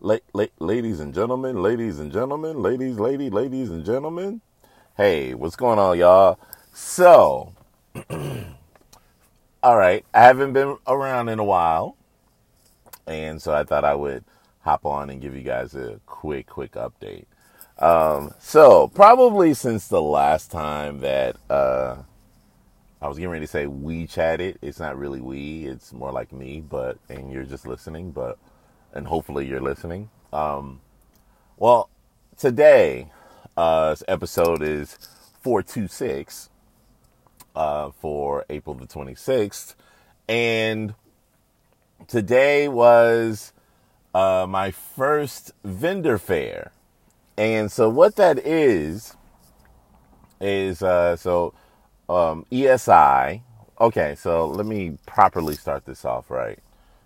La- la- ladies and gentlemen, ladies and gentlemen, ladies, lady, ladies and gentlemen. Hey, what's going on, y'all? So, all right, I haven't been around in a while, and so I thought I would hop on and give you guys a quick, quick update. Um, so, probably since the last time that uh, I was getting ready to say we chatted, it's not really we, it's more like me, but and you're just listening, but and hopefully you're listening. Um, well, today, uh, episode is 426 uh, for April the 26th. And today was uh, my first vendor fair. And so, what that is, is uh, so um, ESI. Okay, so let me properly start this off right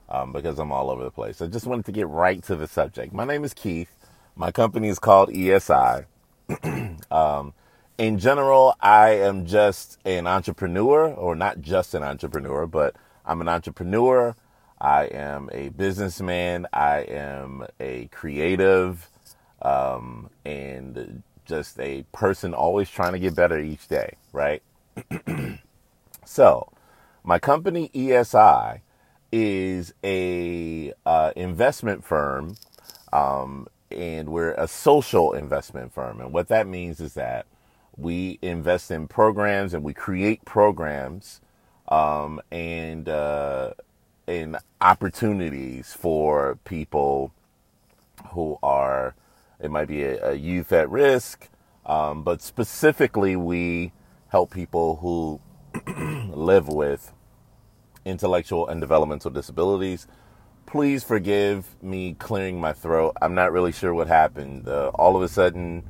um, because I'm all over the place. I just wanted to get right to the subject. My name is Keith. My company is called ESI. um, in general, I am just an entrepreneur, or not just an entrepreneur, but I'm an entrepreneur. I am a businessman. I am a creative, um, and just a person always trying to get better each day, right? so, my company ESI is a uh, investment firm, um, and we're a social investment firm. And what that means is that we invest in programs and we create programs um, and uh, in opportunities for people who are it might be a, a youth at risk, um, but specifically we help people who live with intellectual and developmental disabilities. Please forgive me clearing my throat. I'm not really sure what happened. Uh, all of a sudden,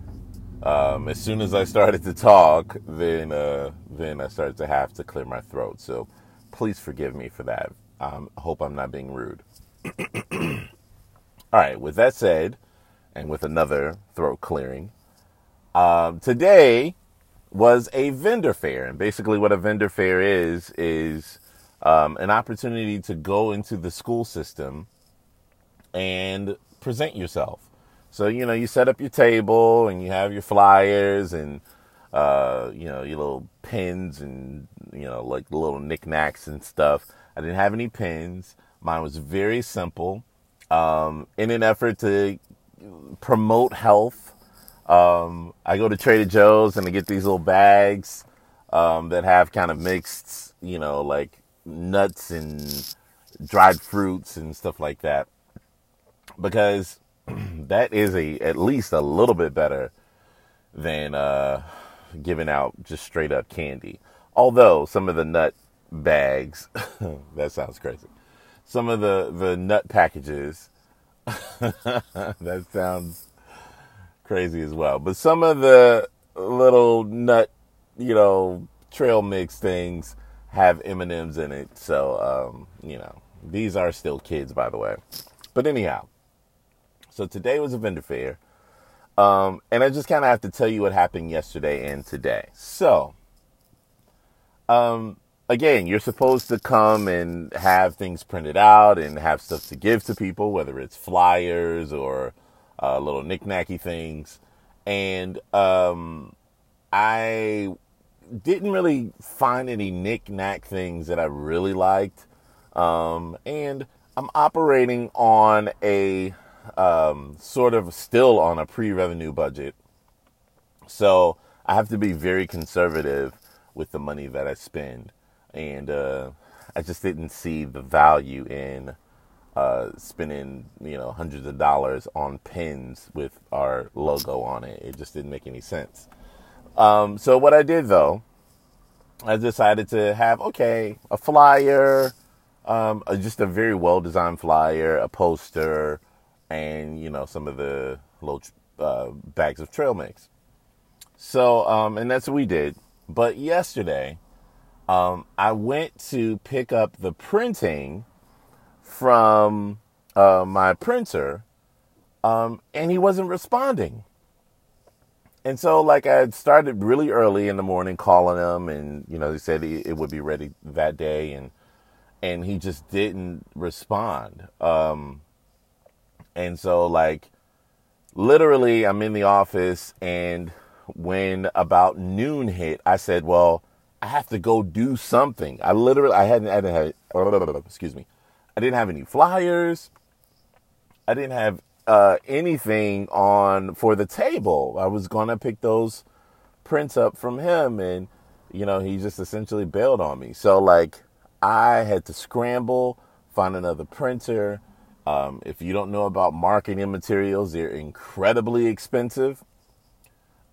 um, as soon as I started to talk, then uh, then I started to have to clear my throat. So please forgive me for that. Um, I hope I'm not being rude. all right. With that said, and with another throat clearing, um, today was a vendor fair, and basically what a vendor fair is is um, an opportunity to go into the school system and present yourself. So, you know, you set up your table and you have your flyers and, uh, you know, your little pins and, you know, like little knickknacks and stuff. I didn't have any pins. Mine was very simple. Um, in an effort to promote health, um, I go to Trader Joe's and I get these little bags um, that have kind of mixed, you know, like nuts and dried fruits and stuff like that because that is a at least a little bit better than uh, giving out just straight up candy. Although some of the nut bags, that sounds crazy. Some of the the nut packages, that sounds crazy as well. But some of the little nut, you know, trail mix things have M&Ms in it. So, um, you know, these are still kids, by the way. But anyhow, so today was a vendor fair. Um, and I just kind of have to tell you what happened yesterday and today. So, um, again, you're supposed to come and have things printed out and have stuff to give to people, whether it's flyers or uh, little knickknacky things. And um, I didn't really find any knick-knack things that I really liked. Um, and I'm operating on a um, sort of still on a pre-revenue budget. So I have to be very conservative with the money that I spend. And uh, I just didn't see the value in uh, spending, you know, hundreds of dollars on pins with our logo on it. It just didn't make any sense. Um, so what I did though, I decided to have okay a flyer, um, just a very well designed flyer, a poster, and you know some of the little uh, bags of trail mix. So um, and that's what we did. But yesterday, um, I went to pick up the printing from uh, my printer, um, and he wasn't responding. And so, like, I started really early in the morning calling him, and you know, he said it would be ready that day, and and he just didn't respond. Um, And so, like, literally, I'm in the office, and when about noon hit, I said, Well, I have to go do something. I literally, I hadn't, I didn't have, excuse me, I didn't have any flyers. I didn't have uh, anything on for the table. I was gonna pick those prints up from him, and you know, he just essentially bailed on me. So like, I had to scramble, find another printer. Um, if you don't know about marketing materials, they're incredibly expensive.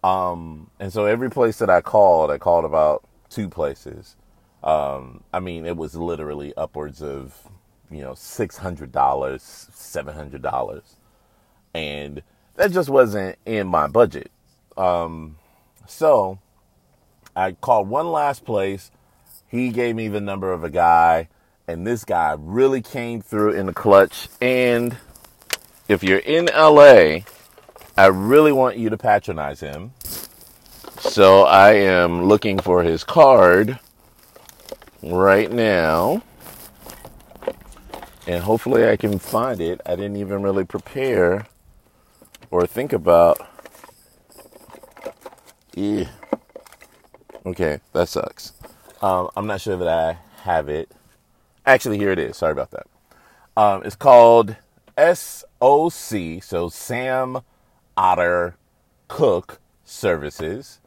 Um, and so every place that I called, I called about two places. Um, I mean, it was literally upwards of, you know, $600, $700. And that just wasn't in my budget. Um, so I called one last place. He gave me the number of a guy, and this guy really came through in the clutch. And if you're in LA, I really want you to patronize him. So I am looking for his card right now. And hopefully I can find it. I didn't even really prepare or think about. Yeah. Okay, that sucks. Um, I'm not sure that I have it. Actually, here it is. Sorry about that. Um, it's called SOC, so Sam Otter Cook Services.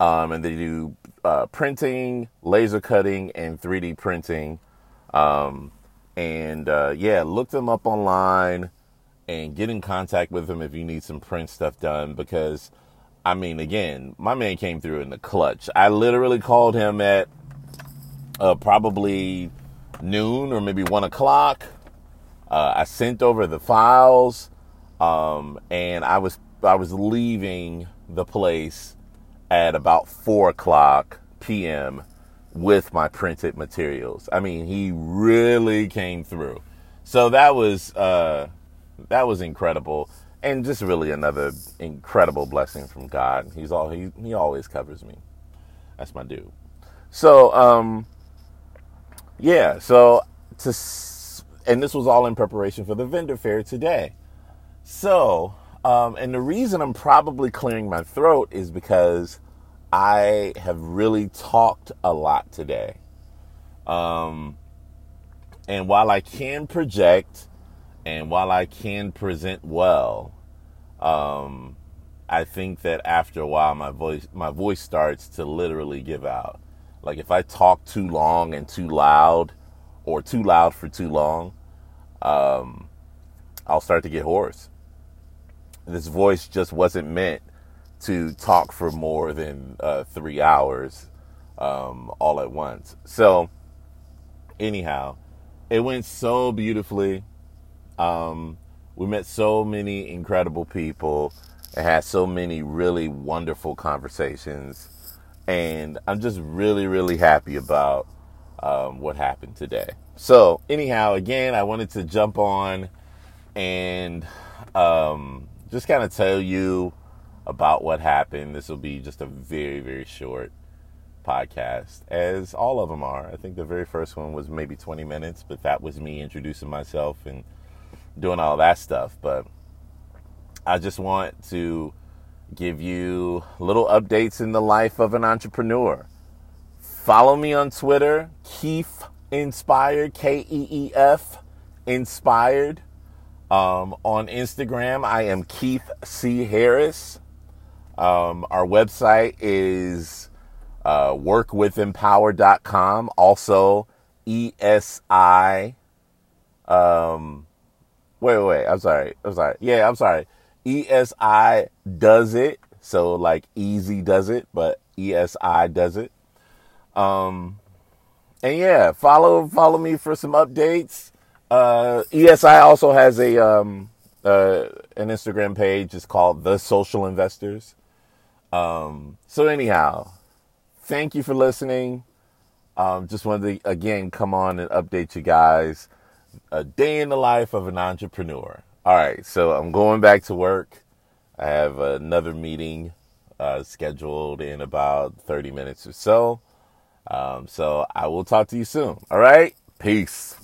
Um, and they do uh, printing, laser cutting, and 3D printing. Um, and uh, yeah, look them up online and get in contact with him if you need some print stuff done because I mean again, my man came through in the clutch. I literally called him at uh, probably noon or maybe one o'clock. Uh, I sent over the files, um, and I was I was leaving the place at about four o'clock p.m. with my printed materials. I mean, he really came through. So that was uh, that was incredible and just really another incredible blessing from God. He's all he he always covers me. That's my dude. So um yeah, so to and this was all in preparation for the vendor fair today. So, um and the reason I'm probably clearing my throat is because I have really talked a lot today. Um and while I can project and while I can present well, um, I think that after a while my voice my voice starts to literally give out. Like if I talk too long and too loud, or too loud for too long, um, I'll start to get hoarse. This voice just wasn't meant to talk for more than uh, three hours um, all at once. So, anyhow, it went so beautifully. Um, we met so many incredible people and had so many really wonderful conversations. And I'm just really, really happy about um, what happened today. So, anyhow, again, I wanted to jump on and um, just kind of tell you about what happened. This will be just a very, very short podcast, as all of them are. I think the very first one was maybe 20 minutes, but that was me introducing myself and doing all that stuff. But I just want to give you little updates in the life of an entrepreneur. Follow me on Twitter, Keef Inspired, K E E F Inspired. Um, on Instagram, I am Keith C. Harris. Um, our website is uh, workwithempower.com. Also, ESI um, Wait, wait. I'm sorry. I'm sorry. Yeah, I'm sorry. ESI does it. So like easy does it, but ESI does it. Um, and yeah, follow follow me for some updates. Uh, ESI also has a um, uh, an Instagram page. It's called The Social Investors. Um, so anyhow, thank you for listening. Um, just wanted to again come on and update you guys a day in the life of an entrepreneur. All right, so I'm going back to work. I have another meeting uh, scheduled in about 30 minutes or so. Um, so I will talk to you soon. All right, peace.